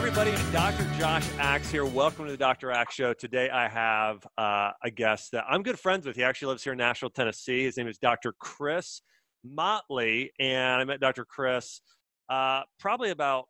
everybody. Dr. Josh Axe here. Welcome to the Dr. Axe Show. Today I have uh, a guest that I'm good friends with. He actually lives here in Nashville, Tennessee. His name is Dr. Chris Motley. And I met Dr. Chris uh, probably about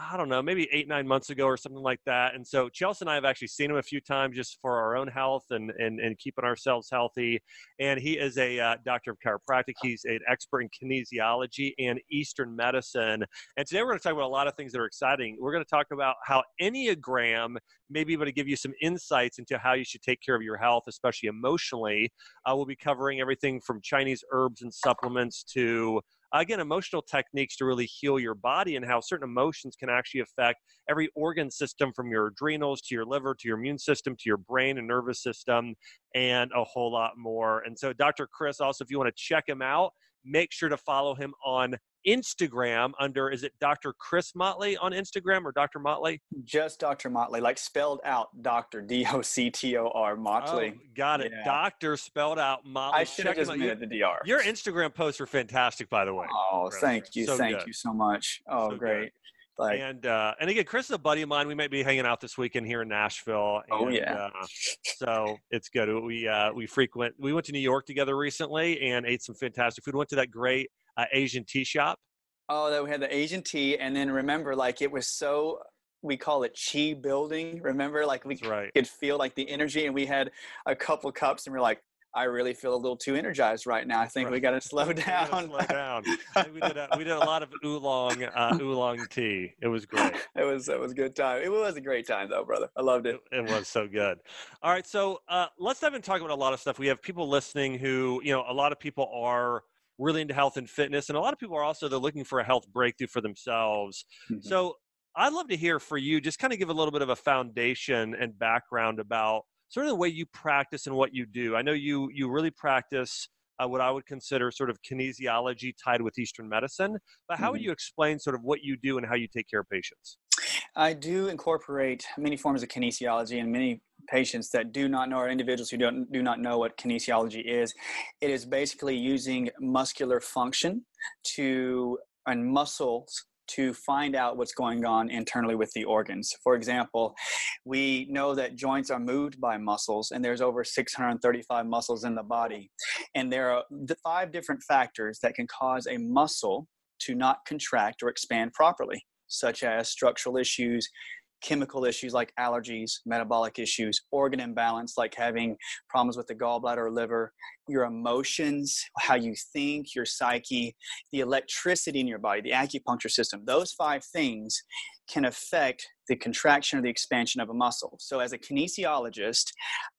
I don't know, maybe eight, nine months ago or something like that. And so Chelsea and I have actually seen him a few times just for our own health and, and, and keeping ourselves healthy. And he is a uh, doctor of chiropractic. He's an expert in kinesiology and Eastern medicine. And today we're going to talk about a lot of things that are exciting. We're going to talk about how Enneagram may be able to give you some insights into how you should take care of your health, especially emotionally. Uh, we'll be covering everything from Chinese herbs and supplements to again emotional techniques to really heal your body and how certain emotions can actually affect every organ system from your adrenals to your liver to your immune system to your brain and nervous system and a whole lot more. And so dr chris also if you want to check him out make sure to follow him on Instagram under is it Dr. Chris Motley on Instagram or Dr. Motley? Just Dr. Motley, like spelled out Doctor D O C T O R Motley. Oh, got it. Yeah. Doctor spelled out Motley. I should have just made the DR. Your Instagram posts are fantastic, by the way. Oh, thank you, so thank good. you so much. Oh, so great. Like, and uh, and again, Chris is a buddy of mine. We might be hanging out this weekend here in Nashville. Oh, and, oh yeah. Uh, so it's good. We uh, we frequent. We went to New York together recently and ate some fantastic food. Went to that great uh, Asian tea shop. Oh, that we had the Asian tea, and then remember, like it was so we call it chi building. Remember, like we right. could feel like the energy, and we had a couple cups, and we're like, I really feel a little too energized right now. I think right. we got to slow down. slow down. we did a, we did a lot of oolong uh, oolong tea. It was great. It was it was a good time. It was a great time though, brother. I loved it. It, it was so good. All right, so uh, let's dive and talk about a lot of stuff. We have people listening who you know a lot of people are really into health and fitness, and a lot of people are also they're looking for a health breakthrough for themselves. Mm-hmm. So I'd love to hear for you, just kind of give a little bit of a foundation and background about sort of the way you practice and what you do. I know you you really practice uh, what I would consider sort of kinesiology tied with Eastern medicine, but how mm-hmm. would you explain sort of what you do and how you take care of patients? I do incorporate many forms of kinesiology and many patients that do not know or individuals who don't do not know what kinesiology is. It is basically using muscular function to and muscles to find out what's going on internally with the organs. For example, we know that joints are moved by muscles, and there's over 635 muscles in the body. And there are five different factors that can cause a muscle to not contract or expand properly, such as structural issues, chemical issues like allergies, metabolic issues, organ imbalance like having problems with the gallbladder or liver, your emotions, how you think, your psyche, the electricity in your body, the acupuncture system. Those five things can affect the contraction or the expansion of a muscle. So, as a kinesiologist,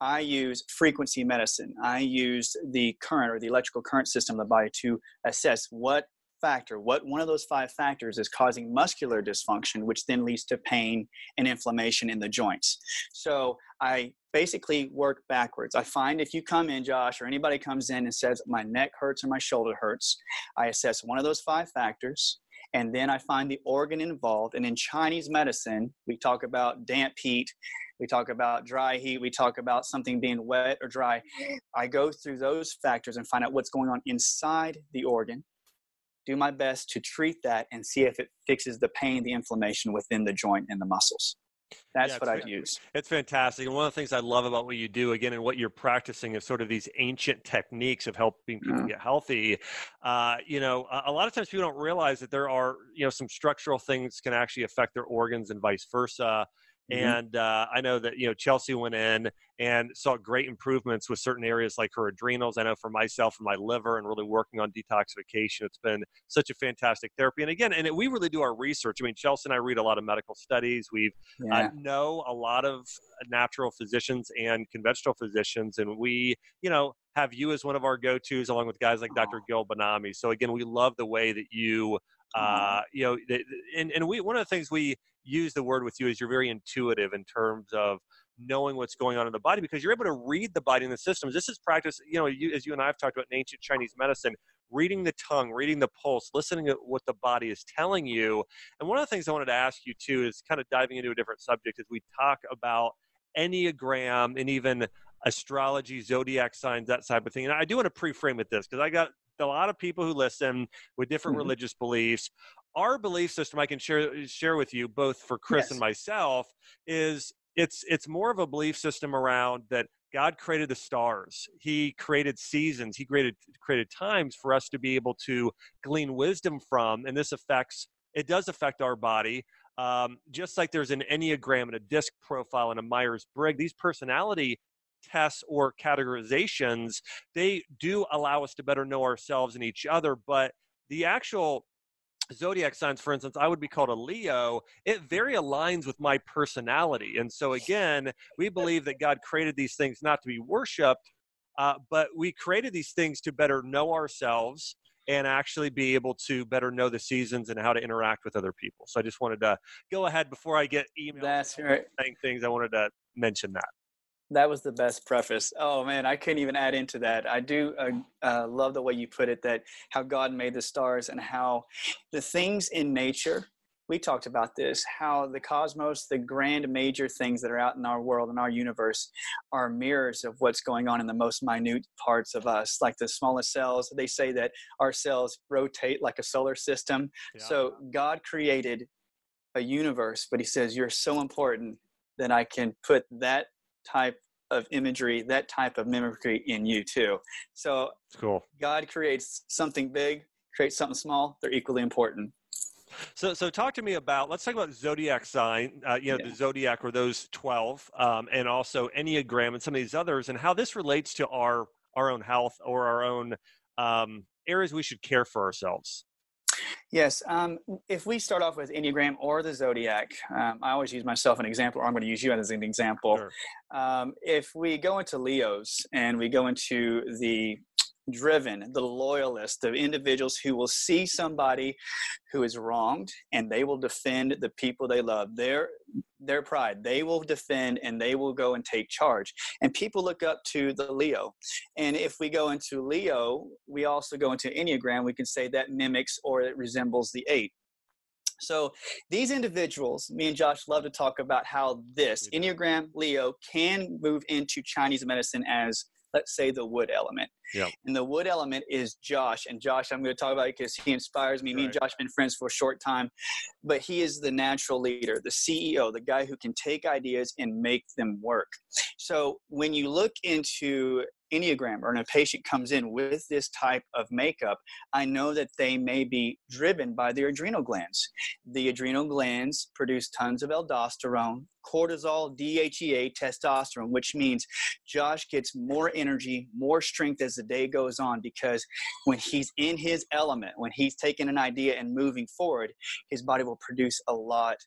I use frequency medicine. I use the current or the electrical current system of the body to assess what factor, what one of those five factors is causing muscular dysfunction, which then leads to pain and inflammation in the joints. So I basically work backwards. I find if you come in, Josh, or anybody comes in and says, my neck hurts or my shoulder hurts, I assess one of those five factors. And then I find the organ involved. And in Chinese medicine, we talk about damp heat, we talk about dry heat, we talk about something being wet or dry. I go through those factors and find out what's going on inside the organ do my best to treat that and see if it fixes the pain, the inflammation within the joint and the muscles. That's yeah, what I'd use. It's fantastic. And one of the things I love about what you do, again, and what you're practicing is sort of these ancient techniques of helping people mm. get healthy. Uh, you know, a, a, lot of times people don't realize that there are, you know, some structural things can actually affect their organs and vice versa. Mm-hmm. And uh, I know that you know Chelsea went in and saw great improvements with certain areas like her adrenals. I know for myself and my liver, and really working on detoxification. It's been such a fantastic therapy. And again, and it, we really do our research. I mean, Chelsea and I read a lot of medical studies. We yeah. uh, know a lot of natural physicians and conventional physicians, and we, you know, have you as one of our go-tos along with guys like Dr. Gil Banami. So again, we love the way that you uh, you know, and, and we, one of the things we use the word with you is you're very intuitive in terms of knowing what's going on in the body because you're able to read the body and the systems. This is practice, you know, you, as you and I have talked about in ancient Chinese medicine, reading the tongue, reading the pulse, listening to what the body is telling you. And one of the things I wanted to ask you too is kind of diving into a different subject as we talk about Enneagram and even astrology, zodiac signs, that type of thing. And I do want to pre-frame it this because I got a lot of people who listen with different mm-hmm. religious beliefs our belief system, I can share share with you both for Chris yes. and myself, is it's it's more of a belief system around that God created the stars. He created seasons. He created created times for us to be able to glean wisdom from, and this affects it does affect our body. Um, just like there's an enneagram and a disc profile and a Myers Briggs, these personality tests or categorizations they do allow us to better know ourselves and each other. But the actual zodiac signs, for instance, I would be called a Leo, it very aligns with my personality. And so, again, we believe that God created these things not to be worshiped, uh, but we created these things to better know ourselves and actually be able to better know the seasons and how to interact with other people. So I just wanted to go ahead before I get emails That's right. saying things. I wanted to mention that. That was the best preface. Oh man, I couldn't even add into that. I do uh, uh, love the way you put it that how God made the stars and how the things in nature, we talked about this, how the cosmos, the grand major things that are out in our world and our universe are mirrors of what's going on in the most minute parts of us, like the smallest cells. They say that our cells rotate like a solar system. Yeah. So God created a universe, but He says, You're so important that I can put that type of imagery, that type of mimicry in you too. So cool. God creates something big, creates something small. They're equally important. So, so talk to me about. Let's talk about zodiac sign. Uh, you know, yeah. the zodiac or those twelve, um, and also enneagram and some of these others, and how this relates to our our own health or our own um, areas we should care for ourselves. Yes. Um, if we start off with Enneagram or the Zodiac, um, I always use myself an example, or I'm going to use you as an example. Sure. Um, if we go into Leos and we go into the driven, the loyalist, the individuals who will see somebody who is wronged and they will defend the people they love. Their their pride, they will defend and they will go and take charge. And people look up to the Leo. And if we go into Leo, we also go into Enneagram, we can say that mimics or it resembles the eight. So these individuals, me and Josh love to talk about how this Enneagram Leo can move into Chinese medicine as let's say the wood element. Yeah. And the wood element is Josh. And Josh, I'm going to talk about it because he inspires me. Right. Me and Josh have been friends for a short time, but he is the natural leader, the CEO, the guy who can take ideas and make them work. So when you look into Enneagram or a patient comes in with this type of makeup, I know that they may be driven by their adrenal glands. The adrenal glands produce tons of aldosterone, cortisol, DHEA, testosterone, which means Josh gets more energy, more strength as the day goes on because when he's in his element, when he's taking an idea and moving forward, his body will produce a lot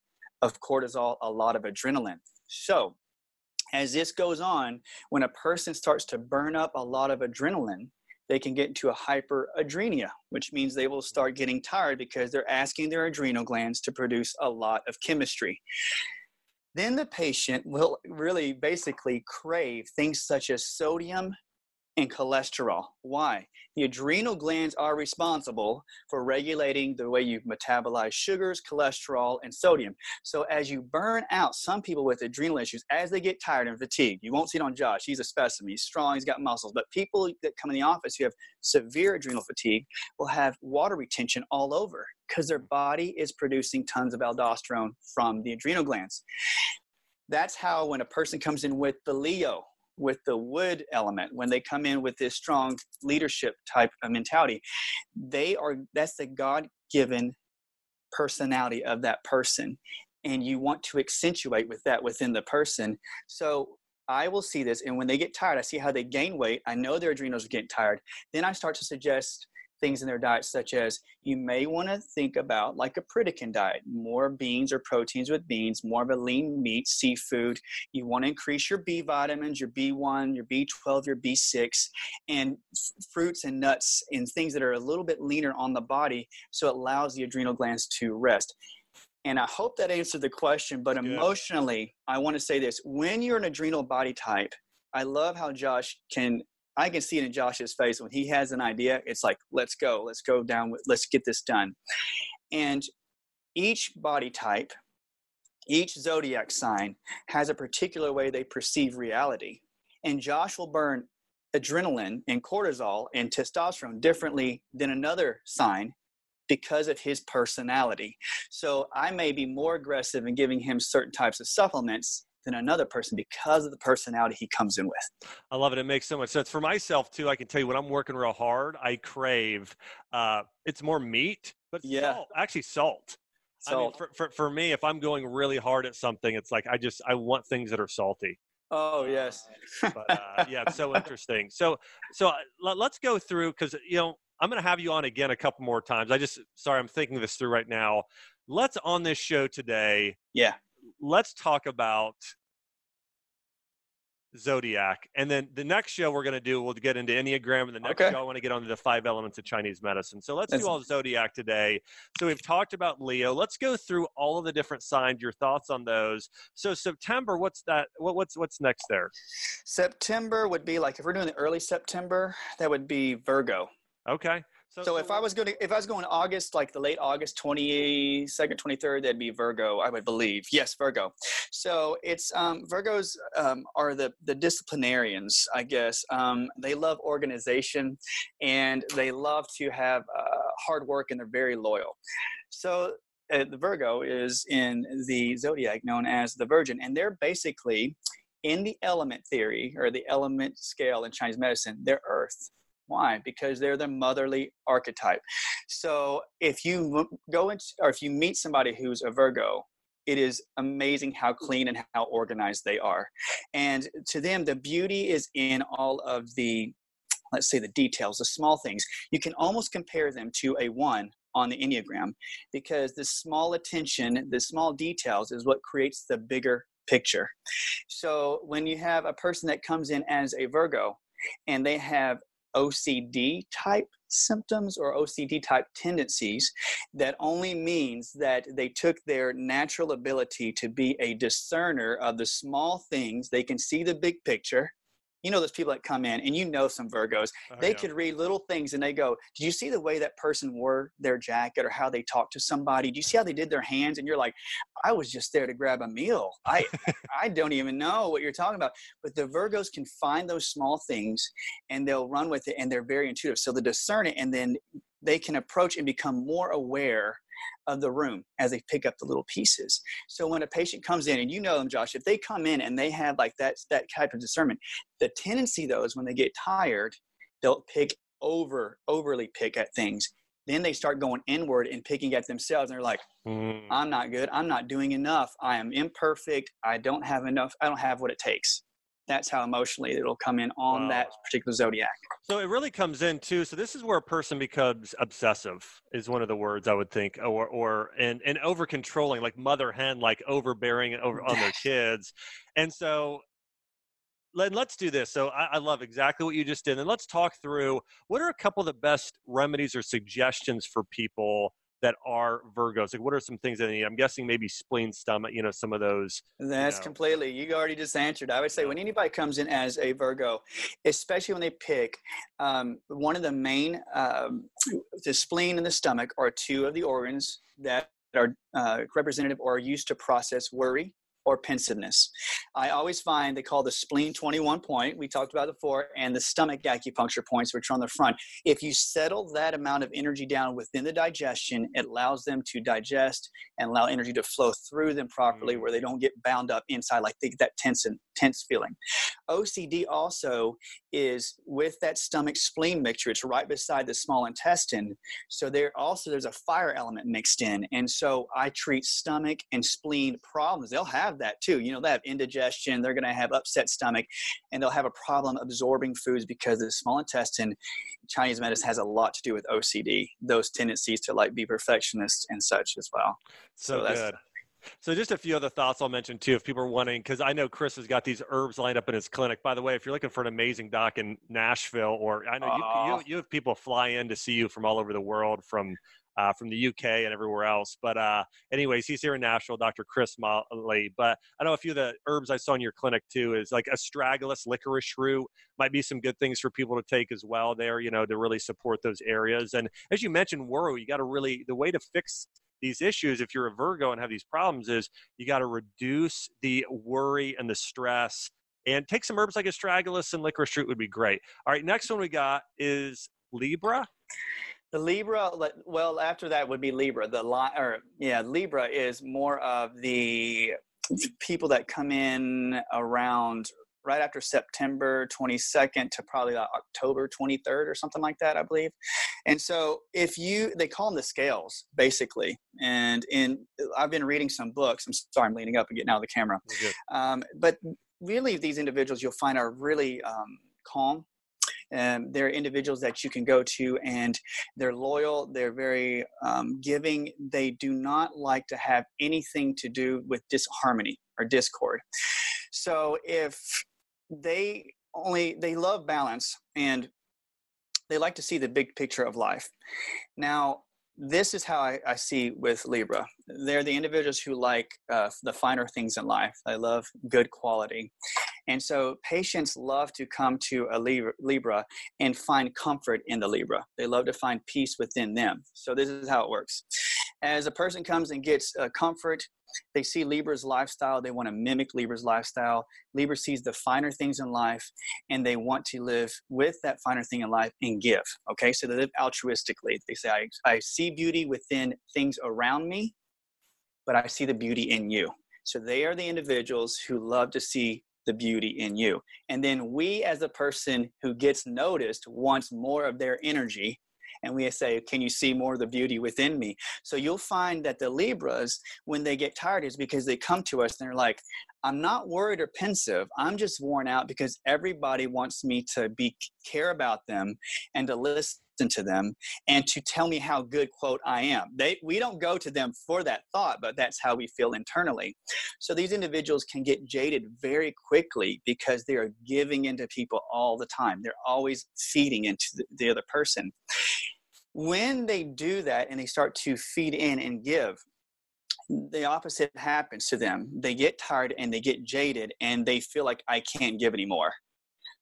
of cortisol, a lot of adrenaline. So, as this goes on, when a person starts to burn up a lot of adrenaline, they can get into a hyperadrenia, which means they will start getting tired because they're asking their adrenal glands to produce a lot of chemistry. Then the patient will really basically crave things such as sodium and cholesterol. Why? The adrenal glands are responsible for regulating the way you metabolize sugars, cholesterol, and sodium. So as you burn out, some people with adrenal issues, as they get tired and fatigued, you won't see it on Josh. He's a specimen. He's strong. He's got muscles. But people that come in the office who have severe adrenal fatigue will have water retention all over because their body is producing tons of aldosterone from the adrenal glands. That's how when a person comes in with the Leo, with the wood element when they come in with this strong leadership type of mentality they are that's the god-given personality of that person and you want to accentuate with that within the person so I will see this, and when they get tired, I see how they gain weight. I know their adrenals are getting tired. Then I start to suggest things in their diet, such as you may want to think about like a Pritikin diet, more beans or proteins with beans, more of a lean meat, seafood. You want to increase your B vitamins, your B1, your B12, your B6, and fruits and nuts and things that are a little bit leaner on the body so it allows the adrenal glands to rest. And I hope that answered the question, but emotionally, I want to say this when you're an adrenal body type, I love how Josh can I can see it in Josh's face when he has an idea. It's like, let's go, let's go down, let's get this done. And each body type, each zodiac sign has a particular way they perceive reality. And Josh will burn adrenaline and cortisol and testosterone differently than another sign because of his personality. So I may be more aggressive in giving him certain types of supplements than another person because of the personality he comes in with. I love it. It makes so much sense for myself too. I can tell you when I'm working real hard, I crave. Uh, it's more meat, but yeah, salt, actually salt. Salt. I mean, for, for, for me, if I'm going really hard at something, it's like I just I want things that are salty. Oh yes. but uh, yeah, it's so interesting. So so uh, let, let's go through because you know I'm going to have you on again a couple more times. I just sorry I'm thinking this through right now. Let's on this show today. Yeah let's talk about zodiac and then the next show we're going to do we'll get into enneagram and the next okay. show i want to get onto the five elements of chinese medicine. So let's That's... do all zodiac today. So we've talked about leo. Let's go through all of the different signs your thoughts on those. So september what's that what, what's what's next there? September would be like if we're doing the early september that would be virgo. Okay so, so, if I was going to, if I was going August, like the late August, 22nd, 23rd, that'd be Virgo, I would believe. Yes, Virgo. So it's, um, Virgos um, are the, the disciplinarians, I guess. Um, they love organization and they love to have uh, hard work and they're very loyal. So uh, the Virgo is in the zodiac known as the Virgin, and they're basically in the element theory or the element scale in Chinese medicine, they're Earth why? Because they're the motherly archetype. So if you go into, or if you meet somebody who's a Virgo, it is amazing how mm. clean and how organized they are. And to them, the beauty is in all of the, let's say, the details, the small things. You can almost compare them to a one on the Enneagram because the small attention, the small details is what creates the bigger picture. So when you have a person that comes in as a Virgo and they have OCD type symptoms or OCD type tendencies that only means that they took their natural ability to be a discerner of the small things. They can see the big picture you know those people that come in and you know some virgos oh, they yeah. could read little things and they go did you see the way that person wore their jacket or how they talked to somebody? Do you see how they did their hands? And you're like i was just there to grab a meal. I i don't even know what you're talking about. But the virgos can find those small things and they'll run with it and they're very intuitive. So they discern it and then they can approach and become more aware of the room as they pick up the little pieces. So when a patient comes in, and you know them, Josh, if they come in and they have like that that type of discernment, the tendency though is when they get tired, they'll pick over overly pick at things. Then they start going inward and picking at themselves, and they're like, mm. "I'm not good. I'm not doing enough. I am imperfect. I don't have enough. I don't have what it takes." That's how emotionally it'll come in on wow. that particular zodiac. So it really comes in too. So this is where a person becomes obsessive is one of the words I would think, or or and and over controlling, like mother hen, like overbearing over on their kids, and so. Let, let's do this. So I, I love exactly what you just did. And let's talk through what are a couple of the best remedies or suggestions for people that are Virgos? Like, what are some things that they need? I'm guessing maybe spleen, stomach, you know, some of those. That's you know. completely. You already just answered. I would say when anybody comes in as a Virgo, especially when they pick, um, one of the main, um, the spleen and the stomach are two of the organs that are uh, representative or used to process worry or pensiveness. I always find they call the spleen 21 point, we talked about before, and the stomach acupuncture points, which are on the front. If you settle that amount of energy down within the digestion, it allows them to digest and allow energy to flow through them properly mm. where they don't get bound up inside like they get that tense and tense feeling. OCD also is with that stomach spleen mixture, it's right beside the small intestine. So there also there's a fire element mixed in. And so I treat stomach and spleen problems. They'll have have that too. You know, they have indigestion, they're going to have upset stomach, and they'll have a problem absorbing foods because the small intestine, Chinese medicine has a lot to do with OCD, those tendencies to like be perfectionists and such as well. So, so good. So just a few other thoughts I'll mention too, if people are wanting, because I know Chris has got these herbs lined up in his clinic. By the way, if you're looking for an amazing doc in Nashville, or I know you, you, you have people fly in to see you from all over the world, from uh, from the UK and everywhere else. But uh, anyways, he's here in Nashville, Dr. Chris Motley. But I know a few of the herbs I saw in your clinic too is like astragalus, licorice root might be some good things for people to take as well there, you know, to really support those areas. And as you mentioned, worry, you got to really, the way to fix these issues if you're a Virgo and have these problems is you got to reduce the worry and the stress and take some herbs like astragalus and licorice root would be great. All right, next one we got is Libra. The Libra, well, after that would be Libra. The or yeah, Libra is more of the people that come in around right after September 22nd to probably like October 23rd or something like that, I believe. And so if you, they call them the scales basically. And in, I've been reading some books. I'm sorry, I'm leaning up and getting out of the camera. Um, but really these individuals you'll find are really um, calm and they're individuals that you can go to and they're loyal they're very um, giving. They do not like to have anything to do with disharmony or discord. So if they only they love balance and they like to see the big picture of life. Now this is how I, I, see with Libra. They're the individuals who like uh, the finer things in life. They love good quality. And so patients love to come to a Libra and find comfort in the Libra. They love to find peace within them. So this is how it works. As a person comes and gets uh, comfort, they see Libra's lifestyle, they want to mimic Libra's lifestyle. Libra sees the finer things in life and they want to live with that finer thing in life and give. Okay, so they live altruistically. They say, I, I see beauty within things around me, but I see the beauty in you. So they are the individuals who love to see the beauty in you. And then we, as a person who gets noticed, wants more of their energy. And we say, Can you see more of the beauty within me? So you'll find that the Libras, when they get tired, is because they come to us and they're like, I'm not worried or pensive. I'm just worn out because everybody wants me to be care about them and to listen to them and to tell me how good quote i am. They we don't go to them for that thought but that's how we feel internally. So these individuals can get jaded very quickly because they are giving into people all the time. They're always feeding into the, the other person. When they do that and they start to feed in and give the opposite happens to them. They get tired and they get jaded and they feel like i can't give anymore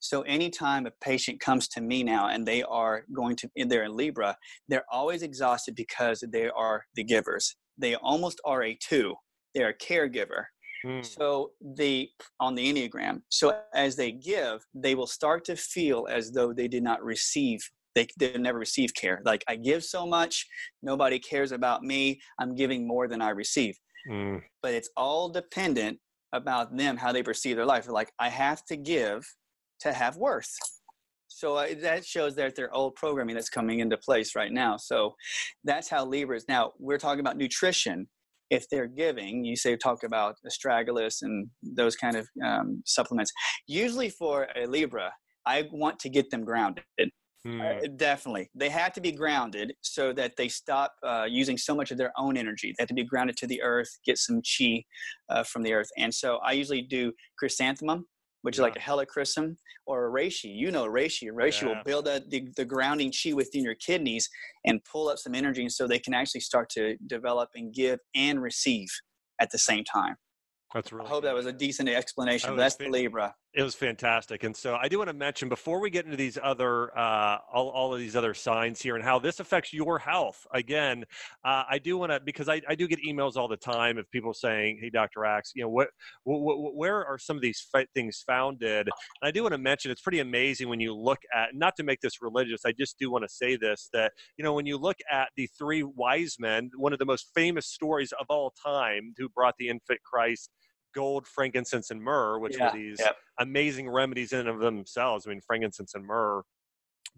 so anytime a patient comes to me now and they are going to in there in Libra, they're always exhausted because they are the givers. They almost are a two. They're a caregiver. Mm. So the on the Enneagram. So as they give, they will start to feel as though they did not receive they, they never receive care. Like I give so much, nobody cares about me. I'm giving more than I receive. Mm. But it's all dependent about them how they perceive their life. They're like I have to give to have worth. So uh, that shows that their old programming that's coming into place right now. So that's how Libra is. Now we're talking about nutrition. If they're giving, you say talk about astragalus and those kind of um, supplements. Usually for a Libra, I want to get them grounded. Hmm. Uh, definitely. They have to be grounded so that they stop uh, using so much of their own energy. They have to be grounded to the earth, get some chi uh, from the earth. And so I usually do chrysanthemum which yeah. is like a helichrysum or a reishi. You know reishi. Reishi yeah. will build a, the, the grounding chi within your kidneys and pull up some energy so they can actually start to develop and give and receive at the same time. That's really. I hope that was a decent explanation. That That's the Libra. It was fantastic, and so I do want to mention before we get into these other, uh, all, all of these other signs here and how this affects your health. Again, uh, I do want to because I, I do get emails all the time of people saying, "Hey, Dr. Axe, you know what, what, where are some of these things founded?" And I do want to mention it's pretty amazing when you look at not to make this religious. I just do want to say this that you know when you look at the three wise men, one of the most famous stories of all time, who brought the infant Christ gold, frankincense, and myrrh, which yeah, were these amazing remedies in and of themselves. I mean, frankincense and myrrh.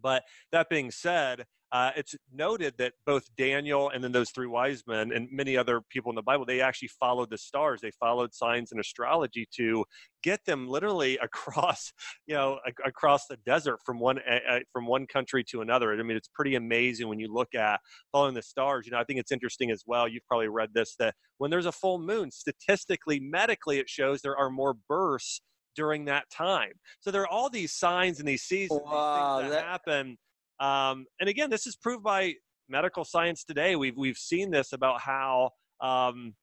But that being said, uh, it's noted that both Daniel and then those three wise men and many other people in the Bible, they actually followed the stars. They followed signs and astrology to get them literally across, you know, across the desert from one from one country to another. I mean, it's pretty amazing when you look at following the stars. You know, I think it's interesting as well. You've probably read this that when there's a full moon, statistically, medically, it shows there are more births during that time. So there are all these signs and these seasons wow, these that, that happen um, and again, this is proved by medical science today. We've we've seen this about how um,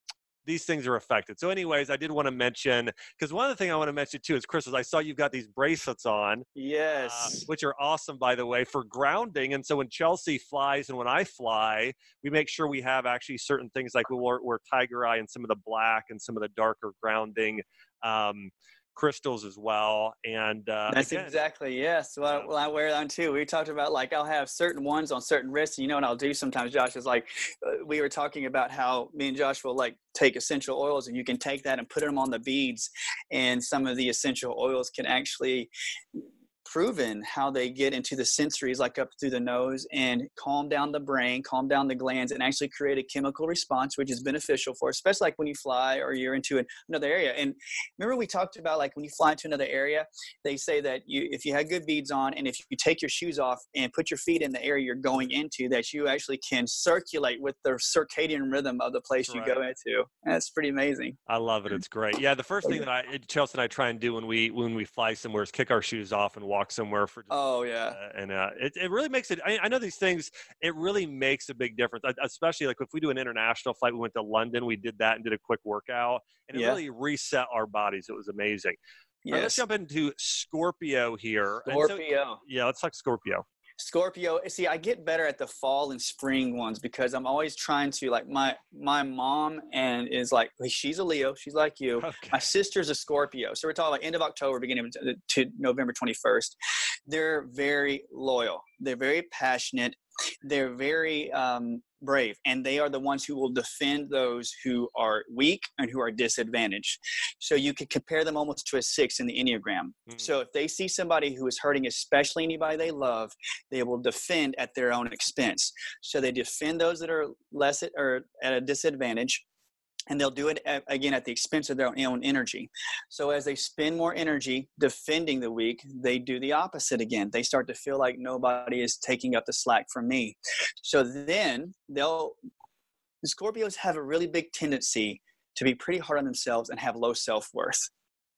these things are affected. So, anyways, I did want to mention because one of the things I want to mention too is crystals. I saw you've got these bracelets on, uh, yes, uh, which are awesome, by the way, for grounding. And so when Chelsea flies and when I fly, we make sure we have actually certain things like we wear, wear tiger eye and some of the black and some of the darker grounding. Um, crystals as well. And uh, that's again, exactly yes. Well, well, I wear them too. We talked about like I'll have certain ones on certain wrists. You know what I'll do sometimes, Josh is like uh, we were talking about how me and Josh will like take essential oils and you can take that and put them on the beads, and some of the essential oils can actually proven how they get into the sensories like up through the nose and calm down the brain calm down the glands and actually create a chemical response which is beneficial for especially like when you fly or you're into another area. And remember we talked about like when you fly into another area they say that you if you had good beads on and if you take your shoes off and put your feet in the area you're going into that you actually can circulate with the circadian rhythm of the place That's you right. go into. That's pretty amazing. I love it. It's great. Yeah the first thing that i chelsea and i try and do when we when we fly somewhere is kick our shoes off and walk somewhere for just, oh yeah uh, and uh, it, it really makes it I, I, know these things it really makes a big difference especially like if we do an international flight we went to london we did that and did a quick workout and it yeah. really reset our bodies it was amazing yes. Right, let's jump into scorpio here scorpio so, yeah let's talk scorpio Scorpio. See, I get better at the fall and spring ones because I'm always trying to like my my mom and is like she's a Leo. She's like you. Okay. My sister's a Scorpio. So we're talking about end of October, beginning to, to November 21st. They're very loyal. They're very passionate. They're very um, brave and they are the ones who will defend those who are weak and who are disadvantaged. So you could compare them almost to a six in the enneagram. Mm. so if they see somebody who is hurting especially anybody they love they will defend at their own expense. So they defend those that are less or at a disadvantage and they'll do it again at the expense of their own energy. So as they spend more energy defending the weak, they do the opposite again. They start to feel like nobody is taking up the slack from me. So then they'll the Scorpios have a really big tendency to be pretty hard on themselves and have low self-worth.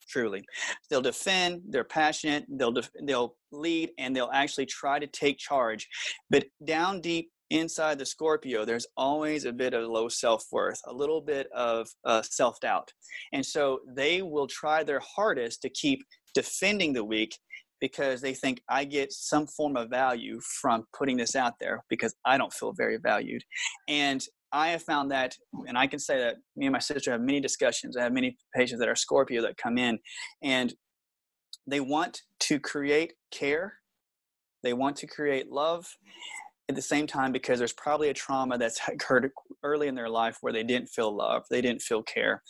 Truly, they'll defend. They're passionate. They'll def- they'll lead, and they'll actually try to take charge. But down deep inside the Scorpio, there's always a bit of low self worth, a little bit of uh, self doubt. And so they will try their hardest to keep defending the weak because they think I get some form of value from putting this out there because I don't feel very valued. And I have found that, and I can say that me and my sister have many discussions. I have many patients that are Scorpio that come in and they want to create care, they want to create love, at the same time because there's probably a trauma that's occurred early in their life where they didn't feel love, they didn't feel care.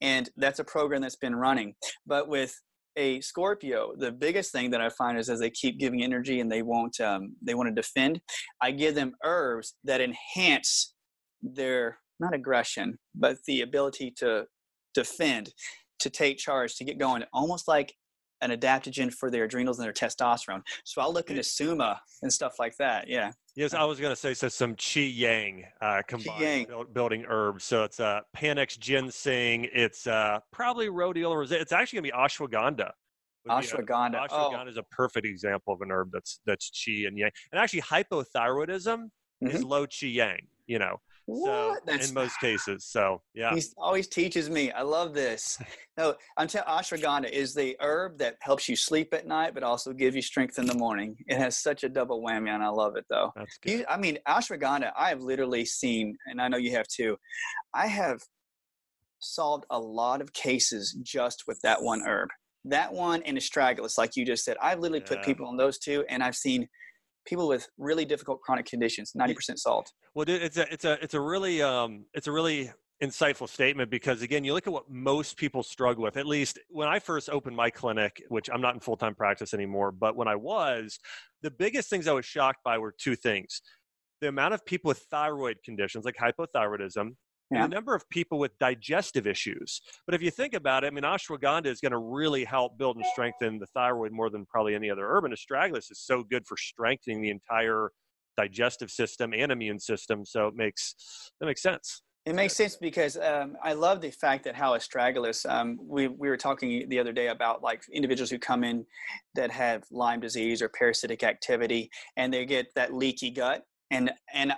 And that's a program that's been running. But with a Scorpio, the biggest thing that I find is as they keep giving energy and they won't, um, they want to defend, I give them herbs that enhance their not aggression, but the ability to defend, to take charge, to get going, almost like an adaptogen for their adrenals and their testosterone. So I'll look into Suma and stuff like that. Yeah. Yes, I was going to say so. Some Qi Yang uh, combined yang. Build, building herbs. So it's uh, Panax ginseng. It's uh, probably rhodiola rosea. It's actually going to be ashwagandha. Ashwagandha. A, ashwagandha oh. is a perfect example of an herb that's that's Qi and Yang. And actually, hypothyroidism mm-hmm. is low Qi Yang. You know, what? So, That's, in most cases. So yeah. He always teaches me. I love this. no, I'm telling ashwagandha is the herb that helps you sleep at night, but also gives you strength in the morning. It has such a double whammy, and I love it though. That's good. You, I mean, ashwagandha. I have literally seen, and I know you have too. I have solved a lot of cases just with that one herb. That one and astragalus, like you just said. I've literally yeah. put people on those two, and I've seen people with really difficult chronic conditions 90% solved. Well it's a it's a it's a really um it's a really insightful statement because again you look at what most people struggle with. At least when i first opened my clinic which i'm not in full-time practice anymore but when i was the biggest things i was shocked by were two things. The amount of people with thyroid conditions like hypothyroidism yeah. a number of people with digestive issues. But if you think about it, I mean, ashwagandha is going to really help build and strengthen the thyroid more than probably any other herb. And astragalus is so good for strengthening the entire digestive system and immune system. So it makes that makes sense. It makes sense because um, I love the fact that how astragalus. Um, we we were talking the other day about like individuals who come in that have Lyme disease or parasitic activity, and they get that leaky gut, and and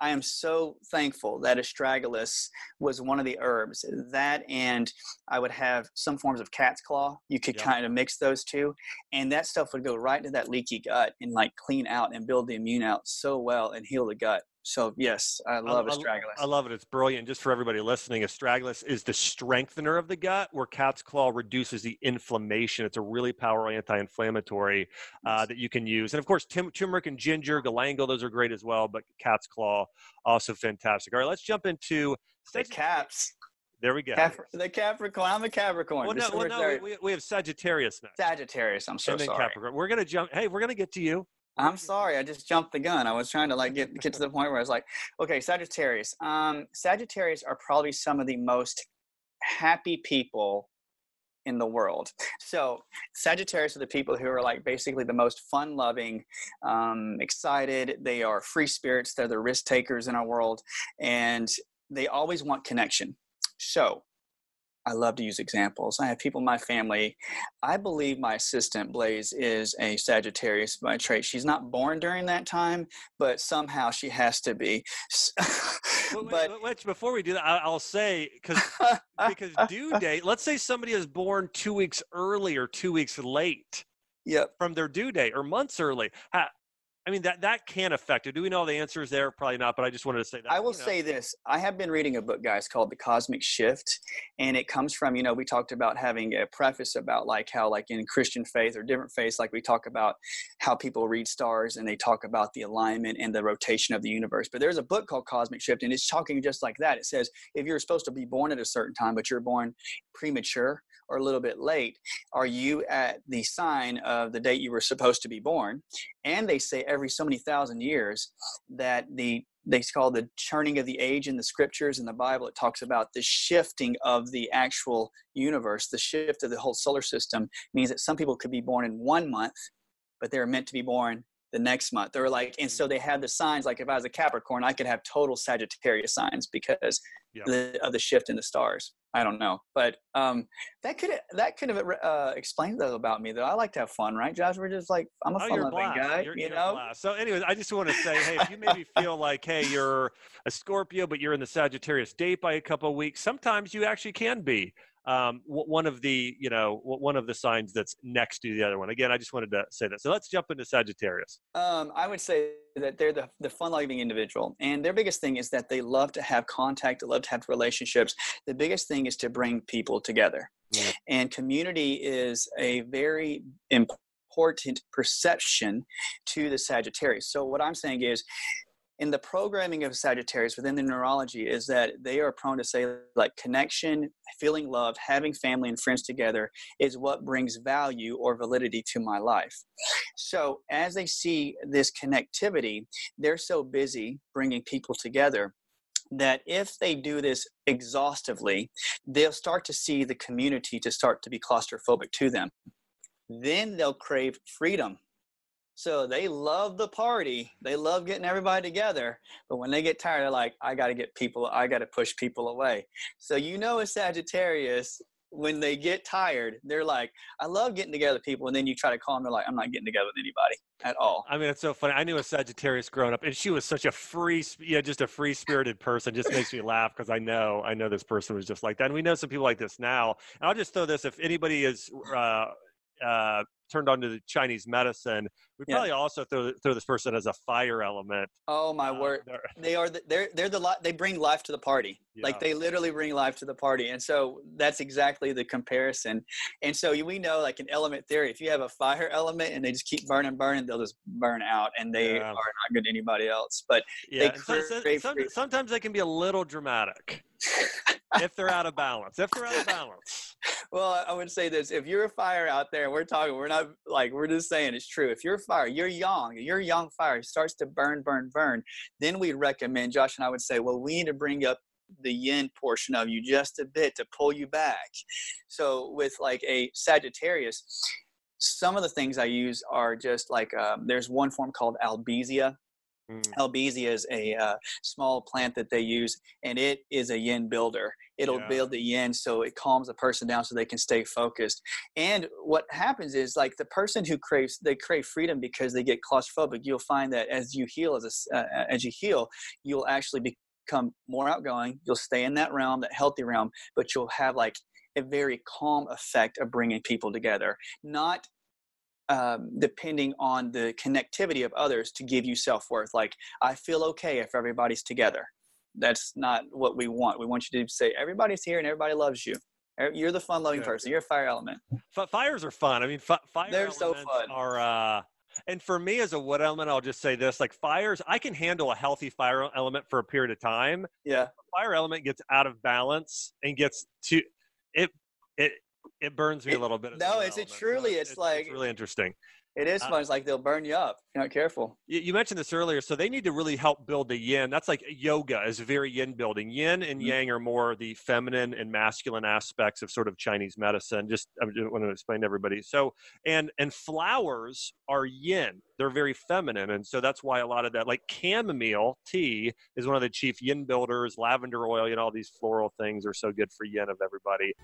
I am so thankful that astragalus was one of the herbs. That and I would have some forms of cat's claw. You could yep. kind of mix those two, and that stuff would go right to that leaky gut and like clean out and build the immune out so well and heal the gut. So yes, I love I, astragalus. I love it. It's brilliant. Just for everybody listening, astragalus is the strengthener of the gut, where cat's claw reduces the inflammation. It's a really powerful anti-inflammatory uh, that you can use. And of course, tim- turmeric and ginger, galangal, those are great as well. But cat's claw also fantastic. All right, let's jump into the caps. There we go. Cap- the Capricorn. I'm a Capricorn. Well, no, well, no we, we, have Sagittarius now. Sagittarius. I'm so and then sorry. Capricorn. We're gonna jump. Hey, we're gonna get to you. I'm sorry, I just jumped the gun. I was trying to like get get to the point where I was like, okay, Sagittarius. Um, Sagittarius are probably some of the most happy people in the world. So Sagittarius are the people who are like basically the most fun-loving, um, excited. They are free spirits. They're the risk takers in our world, and they always want connection. So I love to use examples. I have people in my family. I believe my assistant Blaze is a Sagittarius by trait. She's not born during that time, but somehow she has to be. but wait, wait, before we do that, I'll say because because due date. Let's say somebody is born two weeks early or two weeks late. Yep. From their due date or months early. I mean that that can affect it. Do we know the answers there? Probably not, but I just wanted to say that. I will you know. say this: I have been reading a book, guys, called The Cosmic Shift, and it comes from you know we talked about having a preface about like how like in Christian faith or different faiths, like we talk about how people read stars and they talk about the alignment and the rotation of the universe. But there's a book called Cosmic Shift, and it's talking just like that. It says if you're supposed to be born at a certain time, but you're born premature or a little bit late, are you at the sign of the date you were supposed to be born? And they say every so many thousand years that the they call the churning of the age in the scriptures in the bible it talks about the shifting of the actual universe the shift of the whole solar system means that some people could be born in one month but they're meant to be born the next month or like and so mm. they have the signs like if i was a capricorn i could have total sagittarius signs because yep. the, of the shift in the stars I don't know, but um, that could that could have uh, explained that about me. Though I like to have fun, right, Josh? We're just like I'm a oh, fun-loving guy, you're, you you're know. So, anyways, I just want to say, hey, if you maybe feel like, hey, you're a Scorpio, but you're in the Sagittarius date by a couple of weeks, sometimes you actually can be um, one of the you know one of the signs that's next to the other one. Again, I just wanted to say that. So let's jump into Sagittarius. Um, I would say that they're the, the fun-loving individual, and their biggest thing is that they love to have contact, they love to have relationships. The biggest thing is to bring people together, mm. and community is a very important perception to the Sagittarius. So what I'm saying is in the programming of Sagittarius within the neurology is that they are prone to say like connection, feeling love, having family and friends together is what brings value or validity to my life. So as they see this connectivity, they're so busy bringing people together that if they do this exhaustively, they'll start to see the community to start to be claustrophobic to them. Then they'll crave freedom so they love the party. They love getting everybody together. But when they get tired, they're like, I got to get people, I got to push people away. So you know, a Sagittarius, when they get tired, they're like, I love getting together with people. And then you try to call them, they're like, I'm not getting together with anybody at all. I mean, it's so funny. I knew a Sagittarius growing up, and she was such a free, yeah, just a free spirited person. Just makes me laugh because I know, I know this person was just like that. And we know some people like this now. And I'll just throw this if anybody is, uh, uh, turned on to the Chinese medicine, we yeah. probably also throw, throw this person as a fire element. Oh my uh, word! They're, they are the, they're they're the they bring life to the party. Yeah. Like they literally bring life to the party, and so that's exactly the comparison. And so we know, like in element theory, if you have a fire element and they just keep burning, burning, they'll just burn out, and they yeah. are not good to anybody else. But yeah, so, so, sometimes they can be a little dramatic if they're out of balance. If they're out of balance. Well, I would say this: if you're a fire out there, we're talking, we're not like we're just saying it's true. If you're a fire, you're young, you're young fire, starts to burn, burn, burn. Then we recommend Josh and I would say, well, we need to bring up the yin portion of you just a bit to pull you back. So with like a Sagittarius, some of the things I use are just like um, there's one form called albizia Mm. Albizia is a uh, small plant that they use, and it is a yin builder. It'll yeah. build the yin so it calms the person down so they can stay focused. And what happens is, like the person who craves, they crave freedom because they get claustrophobic. You'll find that as you heal, as a, uh, uh, as you heal, you'll actually become more outgoing. You'll stay in that realm, that healthy realm, but you'll have like a very calm effect of bringing people together. Not um, depending on the connectivity of others to give you self-worth. Like i feel okay if everybody's together. That's not what we want. We want you to say everybody's here and everybody loves you. You're the fun-loving person. You're a fire element. F- fires are fun. I mean f- fire they're so fun. are uh and for me as a wood element i'll just say this like fires i can handle a healthy fire element for a period of time. Yeah. Fire element gets out of balance and gets to it it it burns me it, a little bit. No, it's it truly. It's, it's, like it's really interesting. It is uh, fun. It's like they'll burn you up. You're not careful. You, you, mentioned this earlier, so they need to really help build the yin. That's like yoga is very yin building. Yin and mm-hmm. yang are more the feminine and masculine aspects of sort of Chinese medicine. Just I want to explain to everybody. So and and flowers are yin. They're very feminine, and so that's why a lot of that, like chamomile tea, is one of the chief yin builders. Lavender oil, you know, all these floral things are so good for yin of everybody.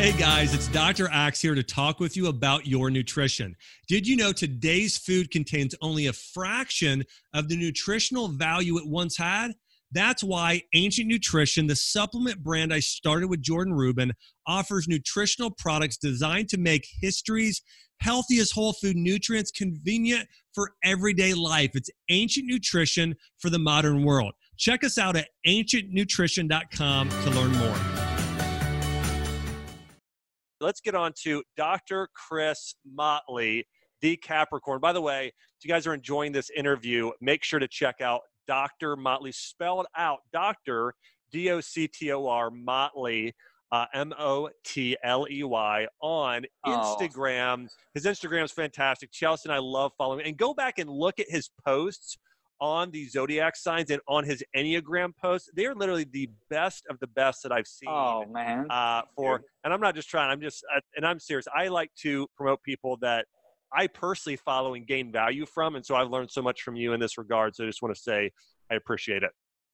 Hey guys, it's Dr. Axe here to talk with you about your nutrition. Did you know today's food contains only a fraction of the nutritional value it once had? That's why Ancient Nutrition, the supplement brand I started with Jordan Rubin, offers nutritional products designed to make history's healthiest whole food nutrients convenient for everyday life. It's Ancient Nutrition for the modern world. Check us out at ancientnutrition.com to learn more let's get on to Dr. Chris Motley, the Capricorn. By the way, if you guys are enjoying this interview, make sure to check out Dr. Motley, spelled out Dr. D O C T O R Motley. Uh, M O T L E Y on oh. Instagram. His Instagram is fantastic. Chelsea and I love following. And go back and look at his posts on the zodiac signs and on his enneagram posts they are literally the best of the best that i've seen oh man uh, for and i'm not just trying i'm just uh, and i'm serious i like to promote people that i personally follow and gain value from and so i've learned so much from you in this regard so i just want to say i appreciate it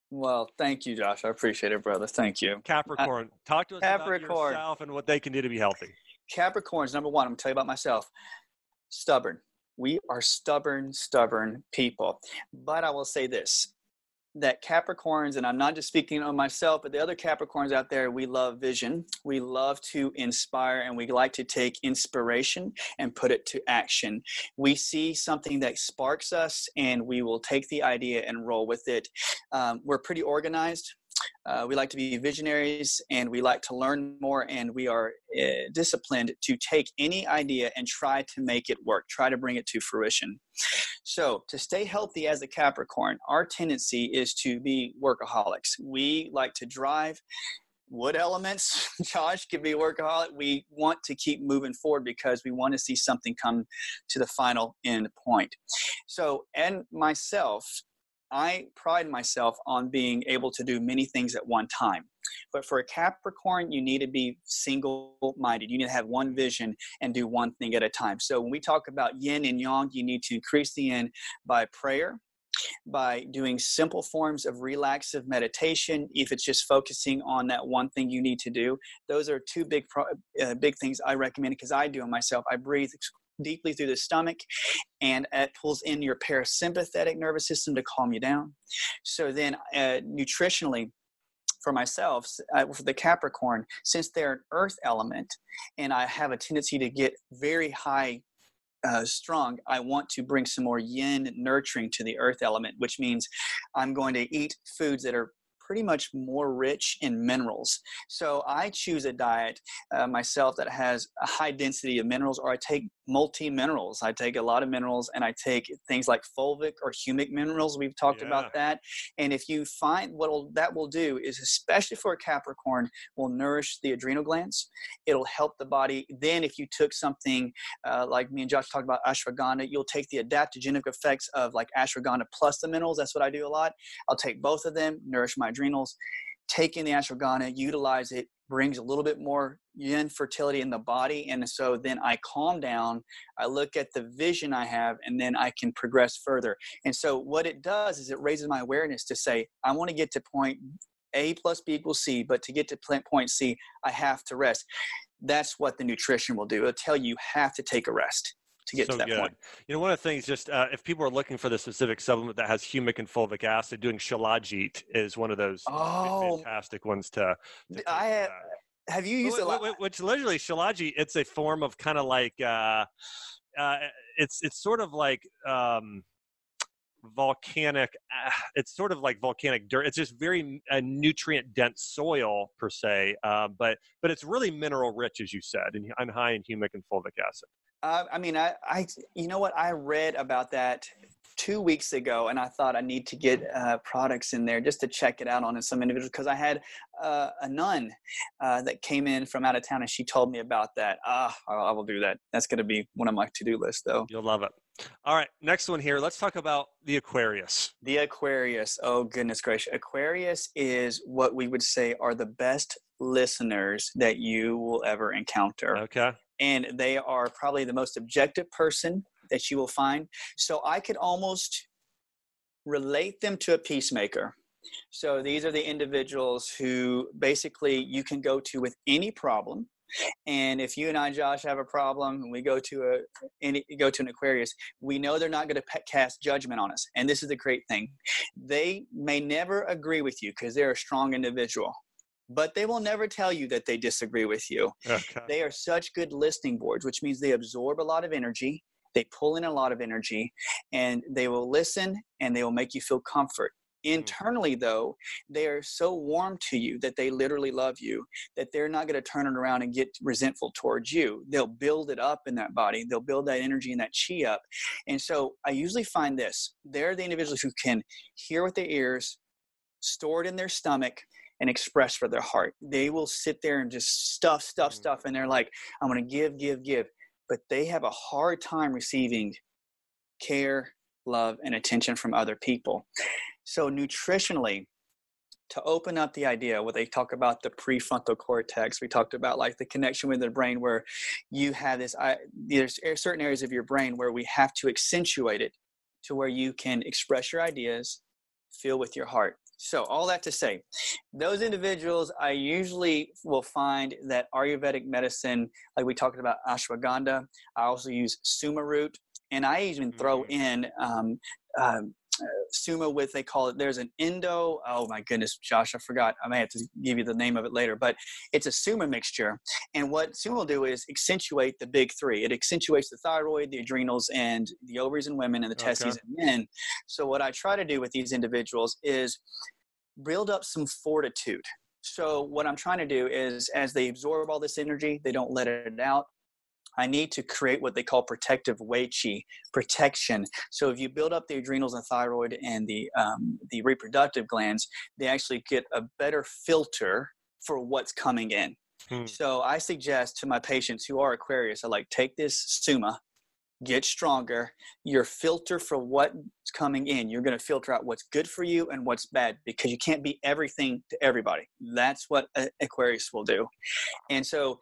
well, thank you, Josh. I appreciate it, brother. Thank you. Capricorn, uh, talk to us Capricorn. about yourself and what they can do to be healthy. Capricorn's number one. I'm gonna tell you about myself. Stubborn we are stubborn, stubborn people. But I will say this that Capricorns, and I'm not just speaking on myself, but the other Capricorns out there, we love vision. We love to inspire and we like to take inspiration and put it to action. We see something that sparks us and we will take the idea and roll with it. Um, we're pretty organized. Uh, we like to be visionaries and we like to learn more, and we are uh, disciplined to take any idea and try to make it work, try to bring it to fruition. So, to stay healthy as a Capricorn, our tendency is to be workaholics. We like to drive wood elements josh can be workaholic we want to keep moving forward because we want to see something come to the final end point so and myself I pride myself on being able to do many things at one time. But for a Capricorn, you need to be single minded. You need to have one vision and do one thing at a time. So when we talk about yin and yang, you need to increase the yin by prayer, by doing simple forms of relaxive meditation if it's just focusing on that one thing you need to do those are two big uh, big things i recommend because i do it myself i breathe deeply through the stomach and it pulls in your parasympathetic nervous system to calm you down. So then, uh, nutritionally, for myself, uh, for the Capricorn, since they're an earth element and I have a tendency to get very high uh, strong, I want to bring some more yin nurturing to the earth element, which means I'm going to eat foods that are pretty much more rich in minerals. So I choose a diet uh, myself that has a high density of minerals, or I take multi minerals. I take a lot of minerals and I take things like fulvic or humic minerals. We've talked yeah. about that. And if you find what that will do is, especially for a Capricorn, will nourish the adrenal glands. It'll help the body. Then, if you took something uh, like me and Josh talked about ashwagandha, you'll take the adaptogenic effects of like ashwagandha plus the minerals. That's what I do a lot. I'll take both of them, nourish my adrenals take in the ashwagandha, utilize it, brings a little bit more yin fertility in the body. And so then I calm down, I look at the vision I have, and then I can progress further. And so what it does is it raises my awareness to say, I want to get to point A plus B equals C, but to get to point C, I have to rest. That's what the nutrition will do. It'll tell you you have to take a rest to get so to that good. point. You know, one of the things, just uh, if people are looking for the specific supplement that has humic and fulvic acid, doing shilajit is one of those oh, fantastic ones to. to I have. have you used a lot? Which literally, Shilajit, it's a form of kind of like, uh, uh, it's it's sort of like um, volcanic. Uh, it's sort of like volcanic dirt. It's just very uh, nutrient dense soil per se, uh, but but it's really mineral rich, as you said, and, and high in humic and fulvic acid. Uh, I mean, I, I, you know what? I read about that two weeks ago, and I thought I need to get uh, products in there just to check it out on some individuals because I had uh, a nun uh, that came in from out of town, and she told me about that. Ah, I will do that. That's going to be one of my to-do lists, though. You'll love it. All right, next one here. Let's talk about the Aquarius. The Aquarius. Oh goodness gracious! Aquarius is what we would say are the best listeners that you will ever encounter. Okay. And they are probably the most objective person that you will find. So I could almost relate them to a peacemaker. So these are the individuals who basically you can go to with any problem. And if you and I, Josh, have a problem, and we go to a any, go to an Aquarius, we know they're not going to cast judgment on us. And this is the great thing: they may never agree with you because they're a strong individual, but they will never tell you that they disagree with you. Okay. They are such good listening boards, which means they absorb a lot of energy they pull in a lot of energy and they will listen and they will make you feel comfort. Mm. Internally, though, they are so warm to you that they literally love you, that they're not going to turn it around and get resentful towards you. They'll build it up in that body, they'll build that energy and that chi up. And so I usually find this they're the individuals who can hear with their ears, store it in their stomach, and express for their heart. They will sit there and just stuff, stuff, mm. stuff, and they're like, I'm going to give, give, give but they have a hard time receiving care, love, and attention from other people. So, nutritionally, to open up the idea where they talk about the prefrontal cortex we talked about like the connection with the brain where you have this I, there's certain areas of your brain where we have to accentuate it to where you can express your ideas feel with your heart so, all that to say, those individuals, I usually will find that Ayurvedic medicine, like we talked about ashwagandha, I also use suma root, and I even throw mm. in um, um, suma with they call it there's an Indo oh my goodness josh i forgot i may have to give you the name of it later but it's a suma mixture and what suma will do is accentuate the big three. It accentuates the thyroid the adrenals and the ovaries in women and the testes in men. So what i try to do with these individuals is build up some fortitude. So what i'm trying to do is as they absorb all this energy they don't let it out I need to create what they call protective wei qi, protection. So if you build up the adrenals and thyroid and the um, the reproductive glands, they actually get a better filter for what's coming in. Hmm. So I suggest to my patients who are Aquarius, I like take this Suma, get stronger. Your filter for what's coming in, you're going to filter out what's good for you and what's bad because you can't be everything to everybody. That's what Aquarius will do. And so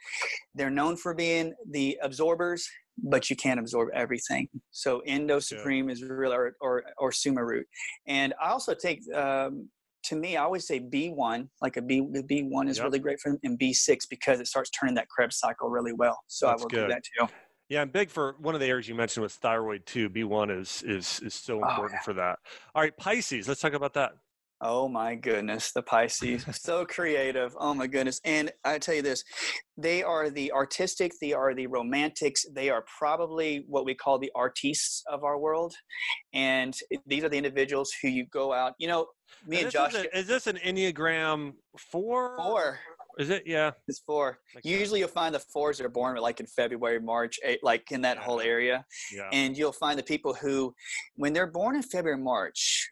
they're known for being the absorbers, but you can't absorb everything. So Indo Supreme yeah. is real or, or, or Suma root. And I also take, um, to me, I always say B1, like a B, B1 is yep. really great for them, and B6 because it starts turning that Krebs cycle really well. So That's I will good. do that too. Yeah, and big for one of the areas you mentioned was thyroid too. B one is is is so oh, important oh, yeah. for that. All right, Pisces. Let's talk about that. Oh my goodness, the Pisces, so creative. Oh my goodness. And I tell you this, they are the artistic, they are the romantics, they are probably what we call the artistes of our world. And these are the individuals who you go out, you know, me and, and Josh. Is, a, is, this an Enneagram four? Four. Is it? Yeah. It's four. Like Usually you'll find the fours that are born like in February, March, eight, like in that yeah. whole area. Yeah. And you'll find the people who, when they're born in February, March,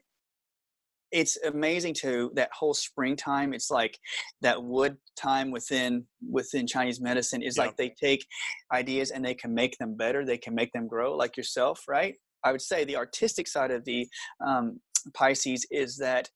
it's amazing to that whole springtime. It's like that wood time within within Chinese medicine is like they take ideas and they can make them better. They can make them grow, like yourself, right? I would say the artistic side of the um, Pisces is that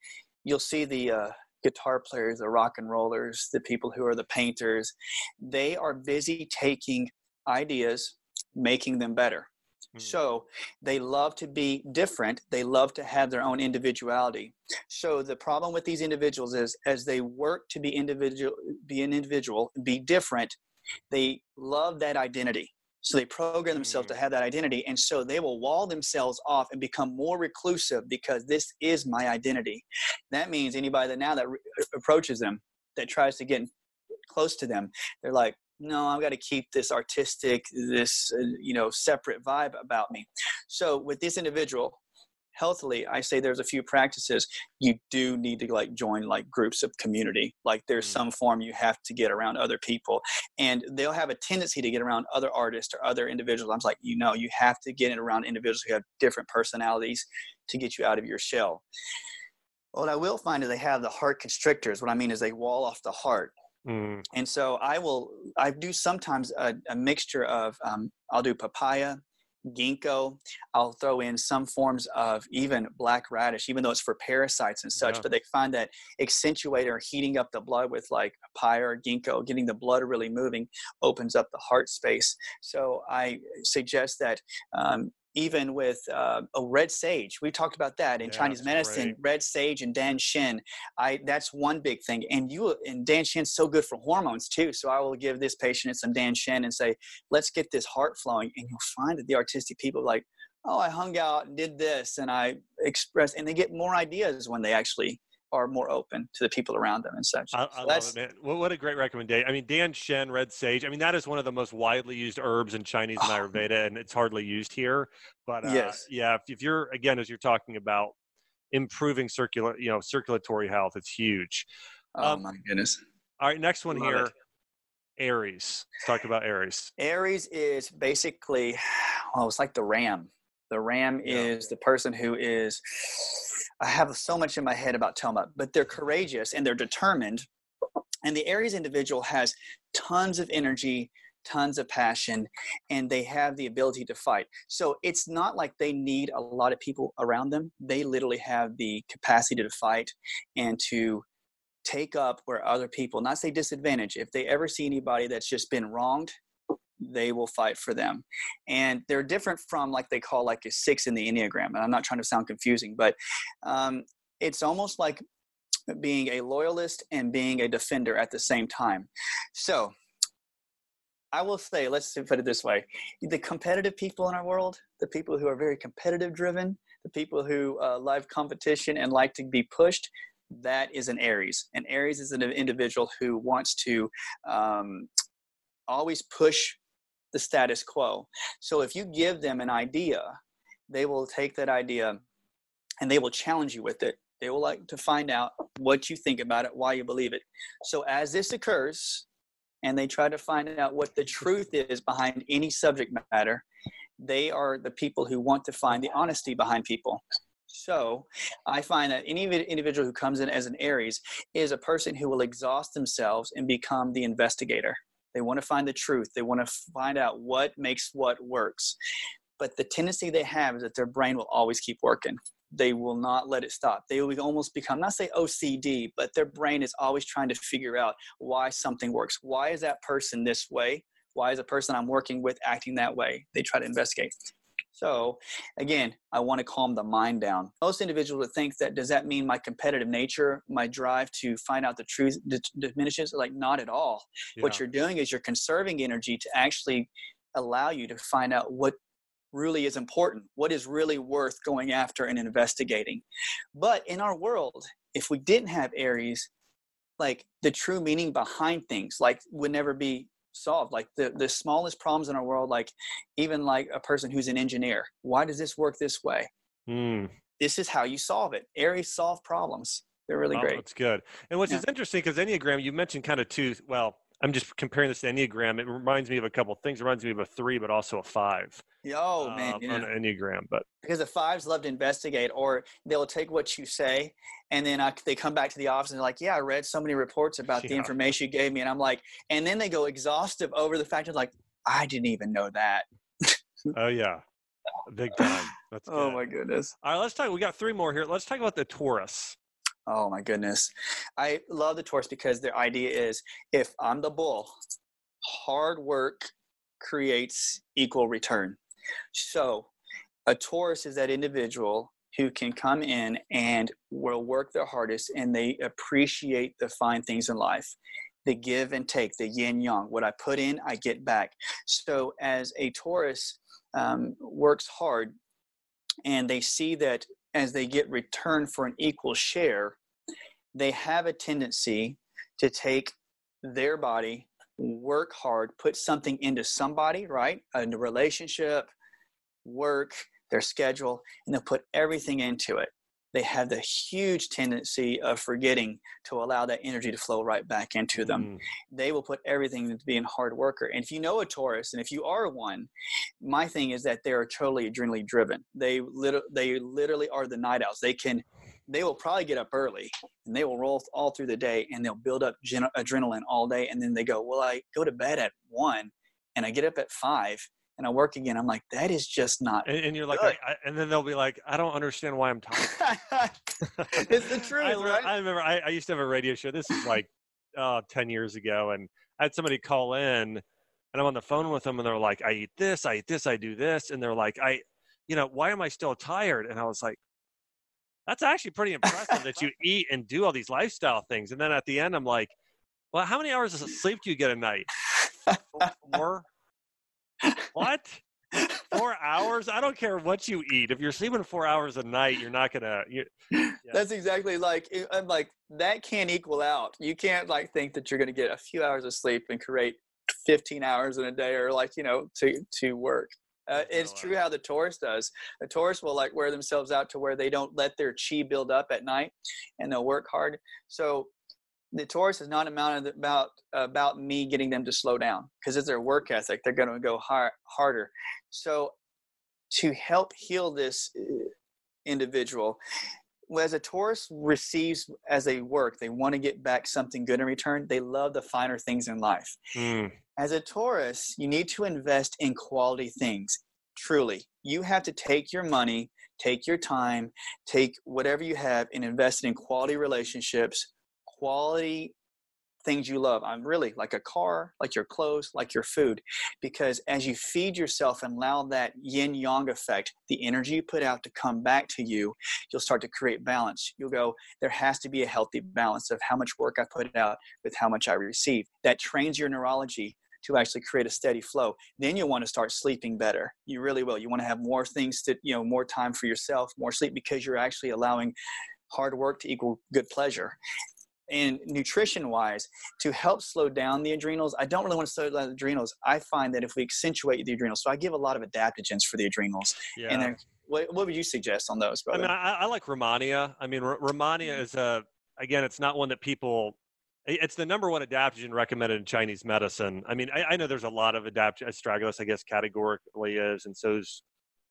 you'll see the uh, guitar players, the rock and rollers, the people who are the painters, they are busy taking ideas, making them better. Hmm. So they love to be different. They love to have their own individuality. So the problem with these individuals is as they work to be individual, be an individual, be different, they love that identity. So they program themselves to mm. have that identity. And so they will wall themselves off and become more reclusive because this is my identity. That means anybody that now that re- approaches them, that tries to get close to them, they're like, no, I've got to keep this artistic, this, uh, you know, separate vibe about me. So with this individual, healthily i say there's a few practices. You do need to like join like groups of community. Like there's mm. some form you have to get around other people and they'll have a tendency to get around other artists or other individuals. I'm like you know you have to get it around individuals who have different personalities to get you out of your shell. What i will find is they have the heart constrictors. What i mean is they wall off the heart. Mm. And so I will, I do sometimes a, a mixture of, um, I'll do papaya, ginkgo. I'll throw in some forms of even black radish, even though it's for parasites and such. Yeah. But they find that accentuating or heating up the blood with like papaya or ginkgo, getting the blood really moving, opens up the heart space. So I suggest that um, even with uh, a red sage. We talked about that in yeah, Chinese medicine. Great. Red sage and Dan Shen. I that's one big thing. And you and Dan Shen's so good for hormones too. So I will give this patient some Dan Shen and say, let's get this heart flowing. And you'll find that the artistic people like, oh, I hung out and did this, and I expressed, and they get more ideas when they actually are more open to the people around them and such. I, I love it, man. What, what, a great recommendation. I mean, Dan Shen, red sage. I mean, that is one of the most widely used herbs in Chinese and Ayurveda, and it's hardly used here. But uh, yes, yeah, if, if, you're again, as you're talking about improving circular, you know, circulatory health, it's huge. Oh um, my goodness! All right, next one love here. It. Aries. Let's talk about Aries. Aries is basically, well, it's like the ram. The ram is the person who is I have so much in my head about Toma, but they're courageous and they're determined. And the Aries individual has tons of energy, tons of passion, and they have the ability to fight. So it's not like they need a lot of people around them. They literally have the capacity to fight and to take up where other people, not say disadvantage, if they ever see anybody that's just been wronged they will fight for them. And they're different from like they call like a six in the Enneagram. And I'm not trying to sound confusing, but um, it's almost like being a loyalist and being a defender at the same time. So I will say, let's put it this way the competitive people in our world, the people who are very competitive driven, the people who uh, love competition and like to be pushed, that is an Aries. And Aries is an individual who wants to um, always push the status quo. So if you give them an idea, they will take that idea and they will challenge you with it. They will like to find out what you think about it, why you believe it. So as this occurs, and they try to find out what the truth is behind any subject matter, they are the people who want to find the honesty behind people. So I find that any individual who comes in as an Aries is a person who will exhaust themselves and become the investigator. They want to find the truth. They want to find out what makes what works. But the tendency they have is that their brain will always keep working. They will not let it stop. They will almost become, not say OCD, but their brain is always trying to figure out why something works. Why is that person this way? Why is the person I'm working with acting that way? They try to investigate. So again, I want to calm the mind down. Most individuals would think that does that mean my competitive nature, my drive to find out the truth d- diminishes? Like not at all. Yeah. What you're doing is you're conserving energy to actually allow you to find out what really is important, what is really worth going after and investigating. But in our world, if we didn't have Aries, like the true meaning behind things, like would never be solved like the the smallest problems in our world like even like a person who's an engineer. Why does this work this way? Mm. this is how you solve it. Aries solve problems. They're really oh, great. that's good. And which yeah. is interesting because enneagram you mentioned kind of two well I'm just comparing this to Enneagram. It reminds me of a couple of things. It reminds me of a three, but also a five. Oh man, um, yeah. on Enneagram. But because the fives love to investigate, or they'll take what you say, and then I, they come back to the office and they're like, "Yeah, I read so many reports about yeah. the information you gave me," and I'm like, and then they go exhaustive over the fact of like, I didn't even know that. oh yeah, big time. That's oh my goodness. All right, let's talk. We got three more here. Let's talk about the Taurus. Oh my goodness. I love the Taurus because their idea is if I'm the bull, hard work creates equal return. So a Taurus is that individual who can come in and will work their hardest and they appreciate the fine things in life the give and take, the yin yang. What I put in, I get back. So, as a Taurus um, works hard and they see that as they get return for an equal share, they have a tendency to take their body work hard, put something into somebody, right? A relationship, work, their schedule, and they'll put everything into it. They have the huge tendency of forgetting to allow that energy to flow right back into them. Mm. They will put everything into being a hard worker. And if you know a Taurus, and if you are one, my thing is that they are totally adrenaline driven. They literally, they literally are the night owls. They can they will probably get up early and they will roll all through the day and they'll build up gen- adrenaline all day and then they go well i go to bed at one and i get up at five and i work again i'm like that is just not and, and you're like I, I, and then they'll be like i don't understand why i'm tired it's the truth I, right I remember I, I, used to have a radio show this is like uh, 10 years ago and i had somebody call in and i'm on the phone with them and they're like i eat this i eat this i do this and they're like i you know why am i still tired and i was like that's actually pretty impressive that you eat and do all these lifestyle things. And then at the end, I'm like, well, how many hours of sleep do you get a night? Four? What? Four hours? I don't care what you eat. If you're sleeping four hours a night, you're not gonna. You, yeah. That's exactly like I'm like that can't equal out. You can't like think that you're gonna get a few hours of sleep and create 15 hours in a day or like you know to to work. Uh, it's true how the Taurus does. The Taurus will like wear themselves out to where they don't let their chi build up at night, and they'll work hard. So the Taurus is not about about me getting them to slow down because it's their work ethic. They're going to go hard, harder. So to help heal this uh, individual, as a Taurus receives as they work, they want to get back something good in return. They love the finer things in life. Mm. As a Taurus, you need to invest in quality things. Truly, you have to take your money, take your time, take whatever you have, and invest in quality relationships, quality things you love. I'm really like a car, like your clothes, like your food. Because as you feed yourself and allow that yin yang effect, the energy you put out to come back to you, you'll start to create balance. You'll go, there has to be a healthy balance of how much work I put out with how much I receive. That trains your neurology to actually create a steady flow then you'll want to start sleeping better you really will you want to have more things to you know more time for yourself more sleep because you're actually allowing hard work to equal good pleasure and nutrition wise to help slow down the adrenals i don't really want to slow down the adrenals i find that if we accentuate the adrenals so i give a lot of adaptogens for the adrenals yeah. and then what, what would you suggest on those brother? i mean i, I like rehmannia i mean R- rehmannia mm-hmm. is a again it's not one that people it's the number one adaptogen recommended in Chinese medicine. I mean, I, I know there's a lot of adaptogen. Astragalus, I guess, categorically is, and so's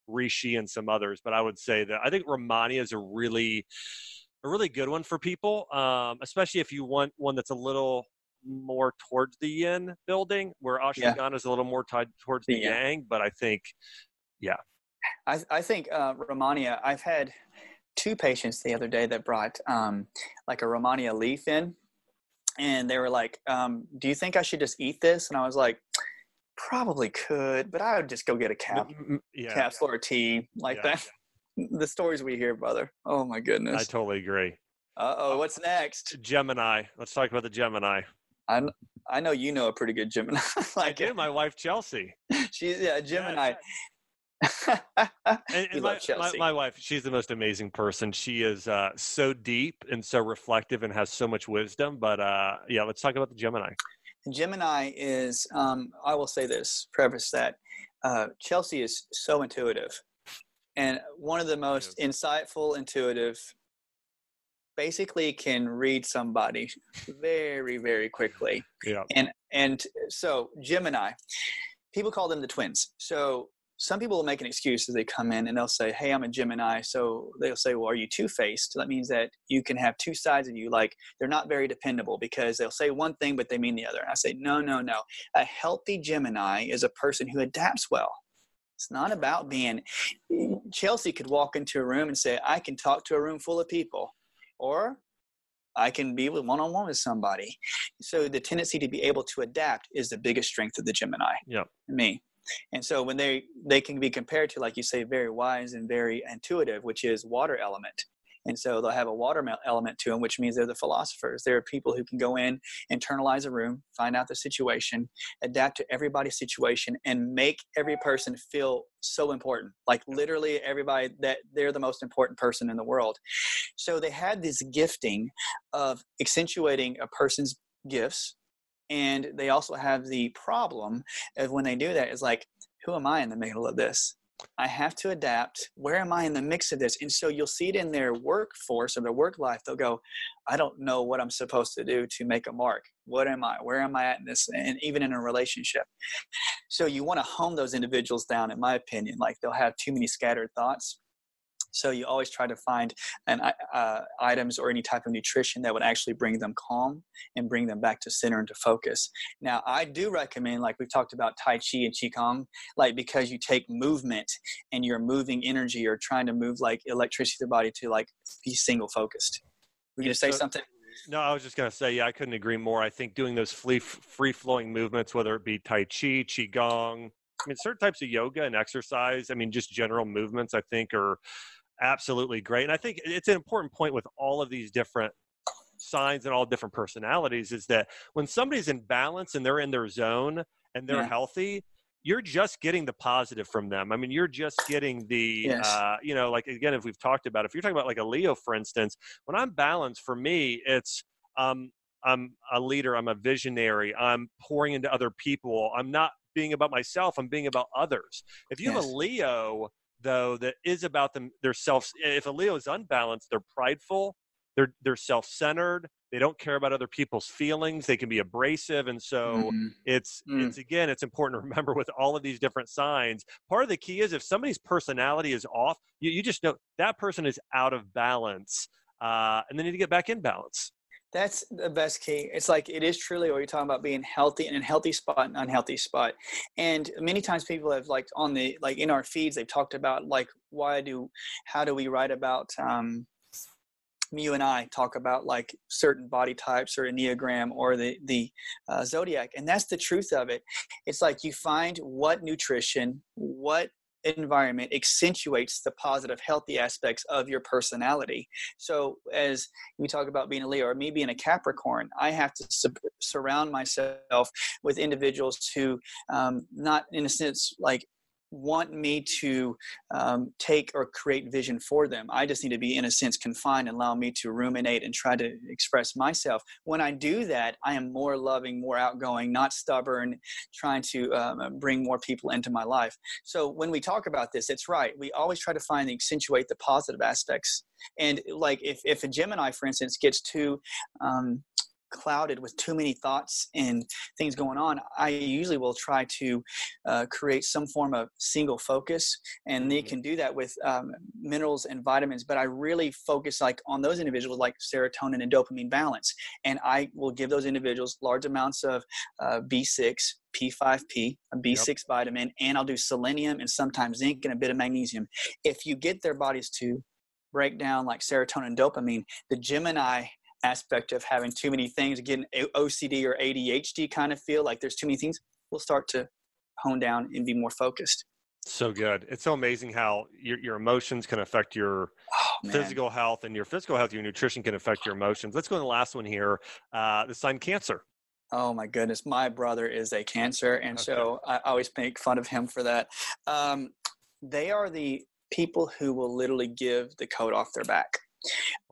reishi and some others. But I would say that I think Rehmannia is a really a really good one for people, um, especially if you want one that's a little more towards the yin building, where ashwagandha yeah. is a little more tied towards the yeah. yang. But I think, yeah, I, I think uh, Rehmannia. I've had two patients the other day that brought um, like a Rehmannia leaf in, and they were like, um, "Do you think I should just eat this?" And I was like, "Probably could, but I would just go get a cap, yeah, capsule or tea like yeah, that." The stories we hear, brother. Oh my goodness. I totally agree. Uh oh, what's next? Gemini. Let's talk about the Gemini. I I know you know a pretty good Gemini. like I do. My wife Chelsea. She's yeah Gemini. and, and my, my, my, wife, she's the most amazing person. She is uh, so deep and so reflective and has so much wisdom. But uh, yeah, let's talk about the Gemini. Gemini is, um, I will say this, preface that uh, Chelsea is so intuitive and one of the most insightful, intuitive, basically can read somebody very, very quickly. Yeah. And and so Gemini, people call them the twins. So some people will make an excuse as they come in and they'll say, Hey, I'm a Gemini. So they'll say, Well, are you two faced? That means that you can have two sides of you. Like they're not very dependable because they'll say one thing, but they mean the other. And I say, No, no, no. A healthy Gemini is a person who adapts well. It's not about being. Chelsea could walk into a room and say, I can talk to a room full of people, or I can be with one on one with somebody. So the tendency to be able to adapt is the biggest strength of the Gemini. Yeah. Me. And so when they they can be compared to, like you say, very wise and very intuitive, which is water element. And so they'll have a water element to them, which means they're the philosophers. They're people who can go in, internalize a room, find out the situation, adapt to everybody's situation, and make every person feel so important. Like literally everybody that they're the most important person in the world. So they had this gifting of accentuating a person's gifts and they also have the problem of when they do that is like who am i in the middle of this I have to adapt. Where am I in the mix of this? And so you'll see it in their workforce or their work life. They'll go, I don't know what I'm supposed to do to make a mark. What am I? Where am I at in this? And even in a relationship. So you want to hone those individuals down, in my opinion. Like they'll have too many scattered thoughts so you always try to find an, uh, items or any type of nutrition that would actually bring them calm and bring them back to center and to focus. Now, I do recommend, like we've talked about Tai Chi and Qigong, like because you take movement and you're moving energy or trying to move like electricity to the body to like be single focused. Were you going to say so, something? No, I was just going to say, yeah, I couldn't agree more. I think doing those free, free flowing movements, whether it be Tai Chi, Qigong, I mean, certain types of yoga and exercise, I mean, just general movements, I think are absolutely great. And I think it's an important point with all of these different signs and all different personalities is that when somebody's in balance and they're in their zone and they're yeah. healthy, you're just getting the positive from them. I mean, you're just getting the, yes. uh, you know, like again, if we've talked about, if you're talking about like a Leo, for instance, when I'm balanced, for me, it's um, I'm a leader, I'm a visionary, I'm pouring into other people, I'm not being about myself, I'm being about others. If you yes. have a Leo though that is about them their self if a leo is unbalanced they're prideful they're they're self-centered they don't care about other people's feelings they can be abrasive and so mm-hmm. it's mm. it's again it's important to remember with all of these different signs part of the key is if somebody's personality is off you, you just know that person is out of balance uh, and they need to get back in balance that's the best key. It's like it is truly what you're talking about being healthy and a healthy spot and unhealthy spot. And many times people have like on the like in our feeds they've talked about like why do how do we write about um you and I talk about like certain body types or a Enneagram or the the uh, zodiac, and that's the truth of it. It's like you find what nutrition, what environment accentuates the positive, healthy aspects of your personality. So, as we talk about being a Leo or me being a Capricorn, I have to su- surround myself with individuals who, um, not in a sense like want me to um, take or create vision for them. I just need to be, in a sense, confined and allow me to ruminate and try to express myself. When I do that, I am more loving, more outgoing, not stubborn, trying to um, bring more people into my life. So when we talk about this, it's right. We always try to find and accentuate the positive aspects. And like if, if a Gemini, for instance, gets too um, clouded with too many thoughts and things going on, I usually will try to uh, create some form of single focus, and they mm-hmm. can do that with um, minerals and vitamins. But I really focus like on those individuals like serotonin and dopamine balance, and I will give those individuals large amounts of uh, B6, P5P, a B6 yep. vitamin, and I'll do selenium and sometimes zinc and a bit of magnesium. If you get their bodies to break down like serotonin and dopamine, the Gemini aspect of having too many things, getting OCD or ADHD kind of feel like there's too many things, we'll start to hone down and be more focused. So good. It's so amazing how your, your emotions can affect your oh, physical health and your physical health, your nutrition can affect your emotions. Let's go to the last one here. Uh, the sign cancer. Oh my goodness. My brother is a cancer. And okay. so I always make fun of him for that. Um, they are the people who will literally give the coat off their back.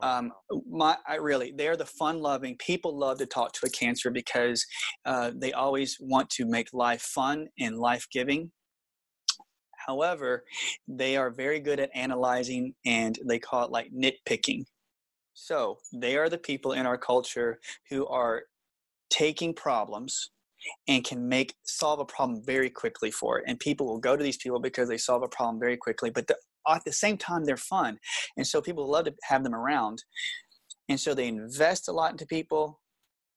Um, my, I really, they're the fun loving people love to talk to a cancer because uh, they always want to make life fun and life giving. However, they are very good at analyzing and they call it like nitpicking. So they are the people in our culture who are taking problems and can make solve a problem very quickly for it and people will go to these people because they solve a problem very quickly but the at the same time they're fun. And so people love to have them around. And so they invest a lot into people.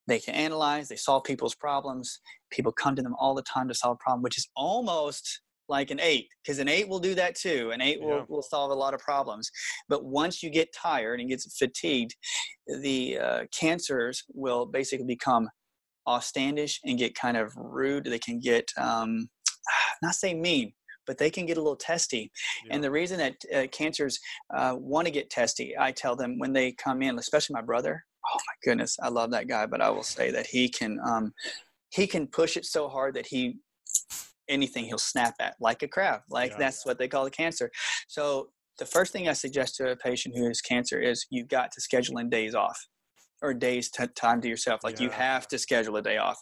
They can analyze they solve people's problems. People come to them all the time to solve a problem which is almost like an eight because an eight will do that too. An eight yeah. will, will solve a lot of problems. But once you get tired and gets fatigued the uh, cancers will basically become offstandish and get kind of rude. They can get um, not say mean but they can get a little testy. Yeah. And the reason that uh, cancers uh, want to get testy, I tell them when they come in, especially my brother. Oh my goodness, I love that guy, but I will say that he can um, he can push it so hard that he anything he'll snap at like a crab. Like yeah, that's yeah. what they call a cancer. So the first thing I suggest to a patient who has cancer is you've got to schedule in days off or days t- time to yourself. Like yeah. you have to schedule a day off.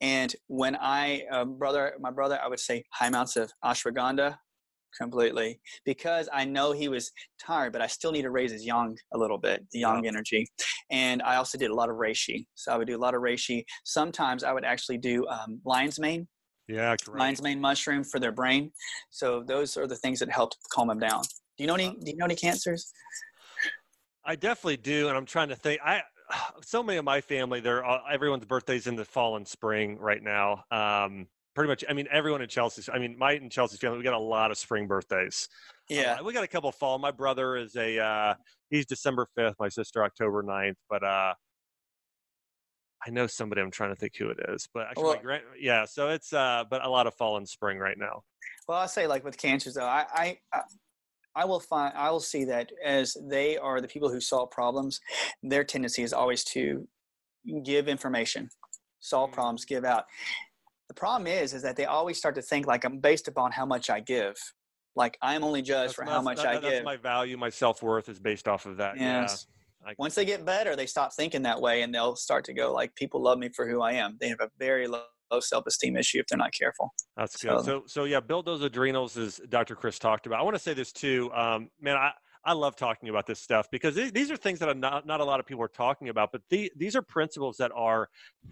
And when I, uh, brother, my brother, I would say high amounts of ashwagandha completely because I know he was tired, but I still need to raise his yang a little bit, the yang yeah. energy. And I also did a lot of reishi. So I would do a lot of reishi. Sometimes I would actually do um, lion's mane. Yeah, correct. Lion's mane mushroom for their brain. So those are the things that helped calm them down. Do you know any? Uh, do you know any cancers? I definitely do, and I'm trying to think. I so many of my family, they're everyone's birthdays in the fall and spring right now. Um, pretty much. I mean, everyone in Chelsea. I mean, my and Chelsea's family, we got a lot of spring birthdays. Yeah, uh, we got a couple fall. My brother is a uh, he's December fifth. My sister October 9th. But uh, I know somebody. I'm trying to think who it is. But actually, well, grand, yeah. So it's uh, but a lot of fall and spring right now. Well, I'll say like with cancers though, I, I I will find I will see that as they are the people who solve problems, their tendency is always to give information, solve mm. problems, give out. The problem is is that they always start to think like I'm based upon how much I give. Like I'm only judged that's, for how much that, I that's give. My value, my self worth is based off of that. Yes. Yeah. Once they get better, they stop thinking that way and they'll start to go like people love me for who I am. They have a very low low self-esteem issue if they're not careful. That's good. So, so, so yeah, build those adrenals as Dr. Chris talked about. I want to say this too, um, man. I I love talking about this stuff because these are things that not, not a lot of people are talking about, but the, these are principles that are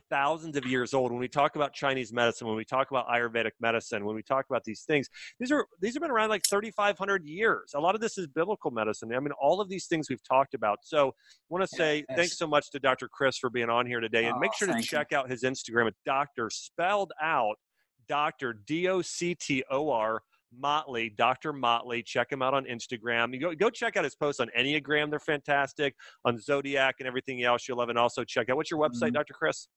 thousands of years old. When we talk about Chinese medicine, when we talk about Ayurvedic medicine, when we talk about these things, these are these have been around like 3,500 years. A lot of this is biblical medicine. I mean, all of these things we've talked about. So I want to say yes. thanks so much to Dr. Chris for being on here today, and oh, make sure to check you. out his Instagram at Doctor spelled out Doctor D O C T O R Motley, Dr. Motley. Check him out on Instagram. You go, go check out his posts on Enneagram. They're fantastic. On Zodiac and everything else you'll love. And also check out what's your website, mm-hmm. Dr. Chris?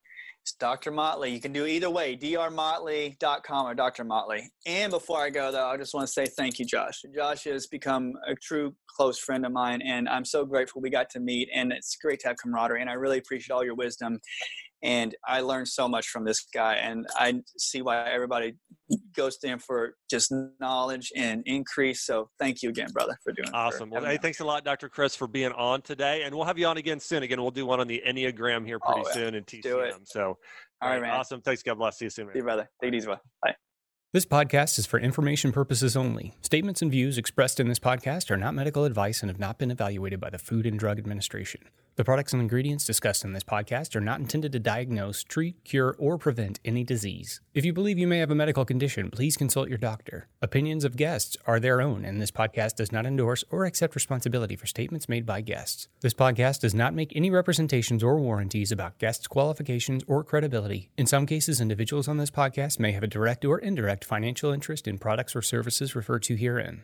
It's Dr. Motley. You can do either way, drmotley.com or Dr. Motley. And before I go, though, I just want to say thank you, Josh. Josh has become a true close friend of mine, and I'm so grateful we got to meet. And it's great to have camaraderie. And I really appreciate all your wisdom and I learned so much from this guy, and I see why everybody goes to him for just knowledge and increase. So thank you again, brother, for doing. Awesome. well, hey, thanks a lot, Dr. Chris, for being on today, and we'll have you on again soon. Again, we'll do one on the Enneagram here pretty oh, yeah. soon in TCM. Do it. So, all right, man. Awesome. Thanks. God bless. See you soon. Man. See you, brother. Take it easy. Bye. This podcast is for information purposes only. Statements and views expressed in this podcast are not medical advice and have not been evaluated by the Food and Drug Administration. The products and ingredients discussed in this podcast are not intended to diagnose, treat, cure, or prevent any disease. If you believe you may have a medical condition, please consult your doctor. Opinions of guests are their own, and this podcast does not endorse or accept responsibility for statements made by guests. This podcast does not make any representations or warranties about guests' qualifications or credibility. In some cases, individuals on this podcast may have a direct or indirect financial interest in products or services referred to herein.